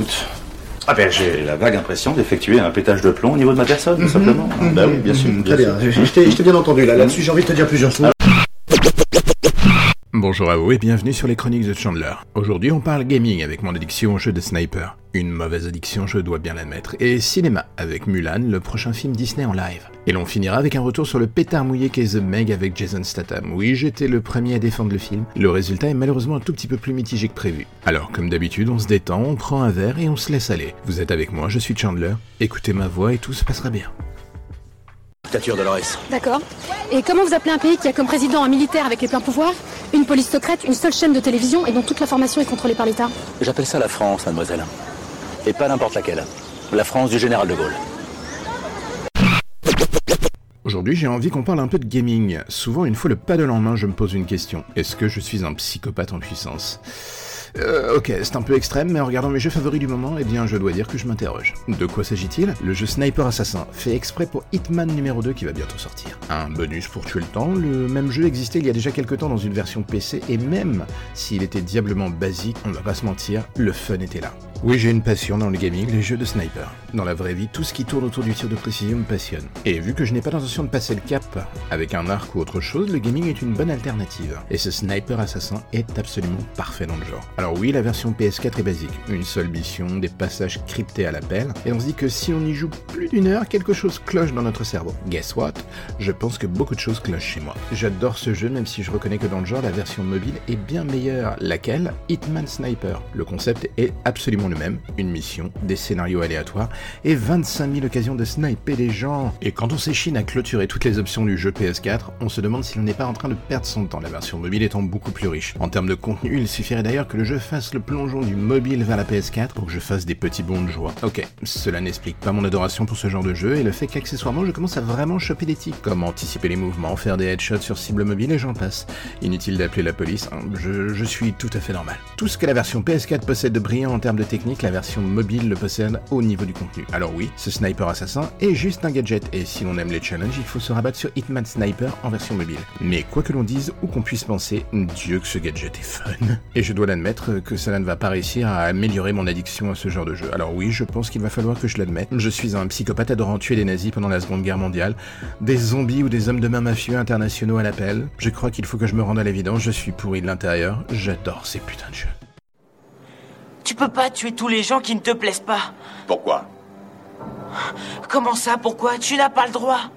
écoute. Ah ben j'ai la vague impression d'effectuer un pétage de plomb au niveau de ma personne, tout simplement. Bah oui, bien sûr. Mhm, bien Très sûr. bien, je je t'ai bien entendu là. Là-dessus, j'ai envie de te dire plusieurs choses. Bonjour à vous et bienvenue sur les chroniques de Chandler. Aujourd'hui on parle gaming avec mon addiction au jeu de sniper. Une mauvaise addiction je dois bien l'admettre. Et cinéma avec Mulan, le prochain film Disney en live. Et l'on finira avec un retour sur le pétard mouillé qu'est The Meg avec Jason Statham. Oui j'étais le premier à défendre le film. Le résultat est malheureusement un tout petit peu plus mitigé que prévu. Alors comme d'habitude on se détend, on prend un verre et on se laisse aller. Vous êtes avec moi, je suis Chandler. Écoutez ma voix et tout se passera bien. Dictature Dolores. D'accord. Et comment vous appelez un pays qui a comme président un militaire avec les pleins pouvoirs, une police secrète, une seule chaîne de télévision et dont toute l'information est contrôlée par l'État J'appelle ça la France, mademoiselle. Et pas n'importe laquelle. La France du général de Gaulle. Aujourd'hui, j'ai envie qu'on parle un peu de gaming. Souvent, une fois le paddle en main, je me pose une question. Est-ce que je suis un psychopathe en puissance? Euh, ok, c'est un peu extrême, mais en regardant mes jeux favoris du moment, eh bien, je dois dire que je m'interroge. De quoi s'agit-il? Le jeu Sniper Assassin, fait exprès pour Hitman numéro 2 qui va bientôt sortir. Un bonus pour tuer le temps, le même jeu existait il y a déjà quelques temps dans une version PC, et même s'il était diablement basique, on va pas se mentir, le fun était là. Oui, j'ai une passion dans le gaming, les jeux de sniper. Dans la vraie vie, tout ce qui tourne autour du tir de précision me passionne. Et vu que je n'ai pas l'intention de passer le cap avec un arc ou autre chose, le gaming est une bonne alternative. Et ce sniper assassin est absolument parfait dans le genre. Alors oui, la version PS4 est basique. Une seule mission, des passages cryptés à l'appel, et on se dit que si on y joue plus d'une heure, quelque chose cloche dans notre cerveau. Guess what? Je pense que beaucoup de choses clochent chez moi. J'adore ce jeu, même si je reconnais que dans le genre, la version mobile est bien meilleure. Laquelle? Hitman Sniper. Le concept est absolument le même. Une mission, des scénarios aléatoires, et 25 000 occasions de sniper des gens. Et quand on s'échine à clôturer toutes les options du jeu PS4, on se demande si n'est pas en train de perdre son temps, la version mobile étant beaucoup plus riche. En termes de contenu, il suffirait d'ailleurs que le jeu fasse le plongeon du mobile vers la PS4 pour que je fasse des petits bonds de joie. Ok, cela n'explique pas mon adoration pour ce genre de jeu et le fait qu'accessoirement je commence à vraiment choper des tics, comme anticiper les mouvements, faire des headshots sur cible mobile et j'en passe. Inutile d'appeler la police, hein, je, je suis tout à fait normal. Tout ce que la version PS4 possède de brillant en termes de technique, la version mobile le possède au niveau du contenu. Alors oui, ce sniper assassin est juste un gadget et si l'on aime les challenges, il faut se rabattre sur Hitman Sniper en version mobile. Mais quoi que l'on dise ou qu'on puisse penser, Dieu que ce gadget est fun. Et je dois l'admettre que cela ne va pas réussir à améliorer mon addiction à ce genre de jeu. Alors oui, je pense qu'il va falloir que je l'admette. Je suis un psychopathe adorant tuer des nazis pendant la Seconde Guerre mondiale, des zombies ou des hommes de main mafieux internationaux à l'appel. Je crois qu'il faut que je me rende à l'évidence, je suis pourri de l'intérieur, j'adore ces putains de jeux. Tu peux pas tuer tous les gens qui ne te plaisent pas. Pourquoi? Comment ça, pourquoi? Tu n'as pas le droit.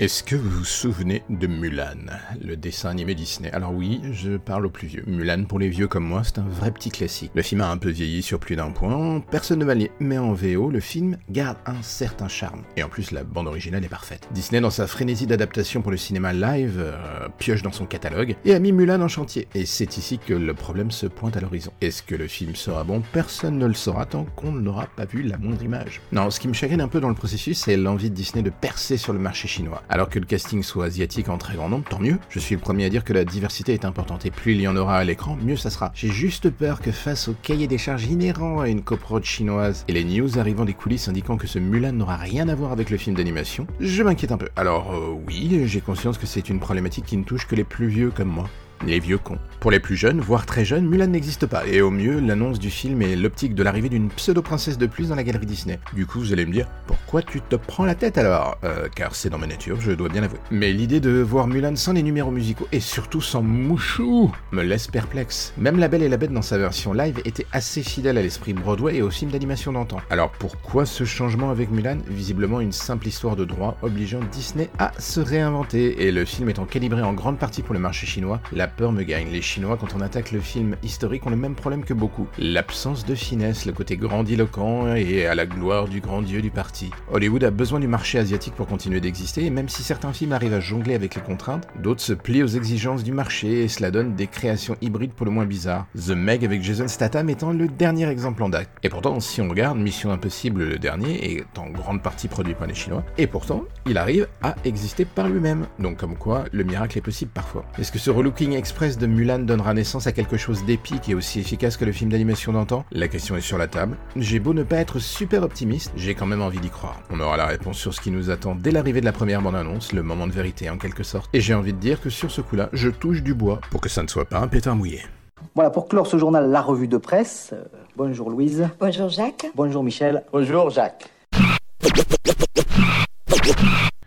Est-ce que vous vous souvenez de Mulan, le dessin animé Disney? Alors oui, je parle aux plus vieux. Mulan, pour les vieux comme moi, c'est un vrai petit classique. Le film a un peu vieilli sur plus d'un point, personne ne va lier, mais en VO, le film garde un certain charme. Et en plus, la bande originale est parfaite. Disney, dans sa frénésie d'adaptation pour le cinéma live, euh, pioche dans son catalogue et a mis Mulan en chantier. Et c'est ici que le problème se pointe à l'horizon. Est-ce que le film sera bon? Personne ne le saura tant qu'on n'aura pas vu la moindre image. Non, ce qui me chagrine un peu dans le processus, c'est l'envie de Disney de percer sur le marché chinois. Alors que le casting soit asiatique en très grand nombre, tant mieux. Je suis le premier à dire que la diversité est importante et plus il y en aura à l'écran, mieux ça sera. J'ai juste peur que face au cahier des charges inhérent à une coprode chinoise et les news arrivant des coulisses indiquant que ce Mulan n'aura rien à voir avec le film d'animation, je m'inquiète un peu. Alors euh, oui, j'ai conscience que c'est une problématique qui ne touche que les plus vieux comme moi. Les vieux cons. Pour les plus jeunes, voire très jeunes, Mulan n'existe pas, et au mieux, l'annonce du film est l'optique de l'arrivée d'une pseudo-princesse de plus dans la galerie Disney. Du coup, vous allez me dire, pourquoi tu te prends la tête alors? Euh, Car c'est dans ma nature, je dois bien l'avouer. Mais l'idée de voir Mulan sans les numéros musicaux, et surtout sans Mouchou, me laisse perplexe. Même La Belle et la Bête dans sa version live était assez fidèle à l'esprit Broadway et au film d'animation d'antan. Alors pourquoi ce changement avec Mulan? Visiblement une simple histoire de droit obligeant Disney à se réinventer, et le film étant calibré en grande partie pour le marché chinois, la peur me gagne. Les Chinois, quand on attaque le film historique, ont le même problème que beaucoup. L'absence de finesse, le côté grandiloquent et à la gloire du grand dieu du parti. Hollywood a besoin du marché asiatique pour continuer d'exister, et même si certains films arrivent à jongler avec les contraintes, d'autres se plient aux exigences du marché, et cela donne des créations hybrides pour le moins bizarres. The Meg avec Jason Statham étant le dernier exemple en date. Et pourtant, si on regarde Mission Impossible le dernier, est en grande partie produit par les Chinois, et pourtant, il arrive à exister par lui-même. Donc comme quoi, le miracle est possible parfois. Est-ce que ce relooking express de Mulan donnera naissance à quelque chose d'épique et aussi efficace que le film d'animation d'antan La question est sur la table. J'ai beau ne pas être super optimiste, j'ai quand même envie d'y croire. On aura la réponse sur ce qui nous attend dès l'arrivée de la première bande-annonce, le moment de vérité en quelque sorte. Et j'ai envie de dire que sur ce coup-là, je touche du bois pour que ça ne soit pas un pétard mouillé. Voilà, pour clore ce journal, la revue de presse. Euh, bonjour Louise. Bonjour Jacques. Bonjour Michel. Bonjour Jacques.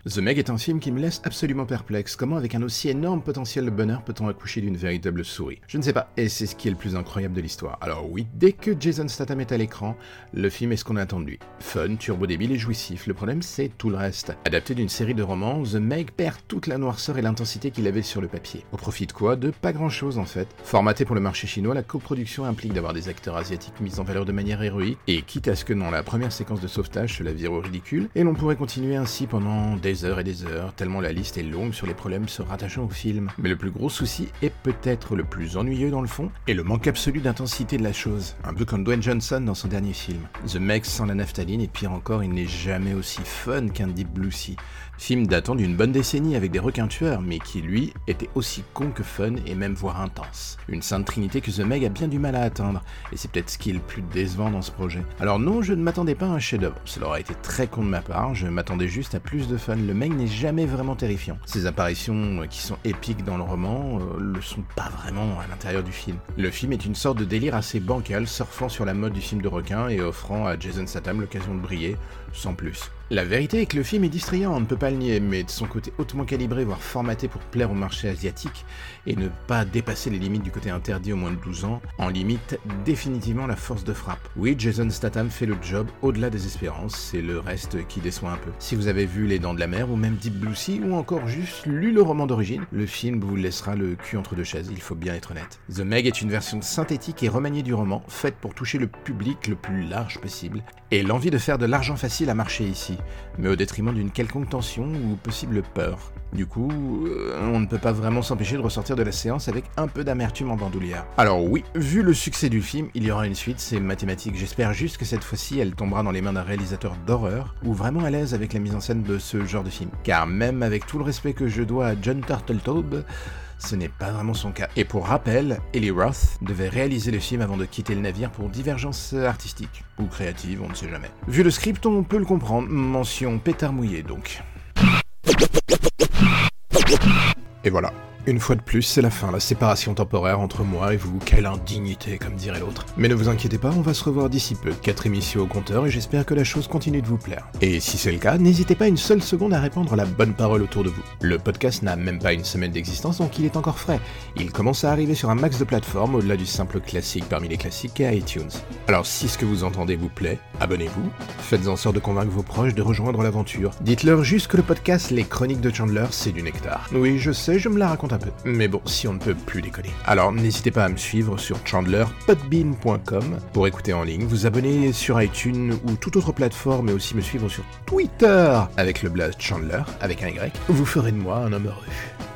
The Meg est un film qui me laisse absolument perplexe. Comment, avec un aussi énorme potentiel de bonheur, peut-on accoucher d'une véritable souris? Je ne sais pas, et c'est ce qui est le plus incroyable de l'histoire. Alors oui, dès que Jason Statham est à l'écran, le film est ce qu'on attend de lui. Fun, turbo débile et jouissif. Le problème, c'est tout le reste. Adapté d'une série de romans, The Meg perd toute la noirceur et l'intensité qu'il avait sur le papier. Au profit de quoi? De pas grand-chose en fait. Formaté pour le marché chinois, la coproduction implique d'avoir des acteurs asiatiques mis en valeur de manière héroïque, et quitte à ce que dans la première séquence de sauvetage, cela vire au ridicule, et l'on pourrait continuer ainsi pendant des heures et des heures, tellement la liste est longue sur les problèmes se rattachant au film. Mais le plus gros souci est peut-être le plus ennuyeux dans le fond, et le manque absolu d'intensité de la chose. Un peu comme Dwayne Johnson dans son dernier film. The Meg sans la naphtaline, et pire encore, il n'est jamais aussi fun qu'un Deep Blue Sea. Film datant d'une bonne décennie avec des requins tueurs, mais qui lui était aussi con que fun et même voire intense. Une sainte trinité que The Meg a bien du mal à atteindre, et c'est peut-être ce qui est le plus décevant dans ce projet. Alors non, je ne m'attendais pas à un chef-d'œuvre, cela aurait été très con de ma part, je m'attendais juste à plus de fun. Le Meg n'est jamais vraiment terrifiant. Ses apparitions, euh, qui sont épiques dans le roman, euh, le sont pas vraiment à l'intérieur du film. Le film est une sorte de délire assez bancal, surfant sur la mode du film de requin et offrant à Jason Statham l'occasion de briller, sans plus. La vérité est que le film est distrayant, on ne peut pas le nier, mais de son côté hautement calibré, voire formaté pour plaire au marché asiatique, et ne pas dépasser les limites du côté interdit au moins de 12 ans, en limite définitivement la force de frappe. Oui, Jason Statham fait le job au-delà des espérances, c'est le reste qui déçoit un peu. Si vous avez vu Les Dents de la Mer, ou même Deep Blue Sea, ou encore juste lu le roman d'origine, le film vous laissera le cul entre deux chaises, il faut bien être honnête. The Meg est une version synthétique et remaniée du roman, faite pour toucher le public le plus large possible, et l'envie de faire de l'argent facile a marché ici mais au détriment d'une quelconque tension ou possible peur. Du coup, euh, on ne peut pas vraiment s'empêcher de ressortir de la séance avec un peu d'amertume en bandoulière. Alors oui, vu le succès du film, il y aura une suite, c'est mathématique. J'espère juste que cette fois-ci, elle tombera dans les mains d'un réalisateur d'horreur, ou vraiment à l'aise avec la mise en scène de ce genre de film. Car même avec tout le respect que je dois à John Turtletaube, ce n'est pas vraiment son cas. Et pour rappel, Ellie Roth devait réaliser le film avant de quitter le navire pour divergence artistique, ou créative, on ne sait jamais. Vu le script, on peut le comprendre, mention pétard mouillé donc. Et voilà, une fois de plus, c'est la fin, la séparation temporaire entre moi et vous. Quelle indignité, comme dirait l'autre. Mais ne vous inquiétez pas, on va se revoir d'ici peu. Quatre émissions au compteur et j'espère que la chose continue de vous plaire. Et si c'est le cas, n'hésitez pas une seule seconde à répandre la bonne parole autour de vous. Le podcast n'a même pas une semaine d'existence, donc il est encore frais. Il commence à arriver sur un max de plateformes au-delà du simple classique parmi les classiques et iTunes. Alors si ce que vous entendez vous plaît, abonnez-vous. Faites en sorte de convaincre vos proches de rejoindre l'aventure. Dites-leur juste que le podcast Les Chroniques de Chandler, c'est du nectar. Oui, je sais, je me la raconte Mais bon, si on ne peut plus déconner. Alors n'hésitez pas à me suivre sur chandlerpodbean.com pour écouter en ligne, vous abonner sur iTunes ou toute autre plateforme et aussi me suivre sur Twitter avec le blast Chandler avec un Y. Vous ferez de moi un homme heureux.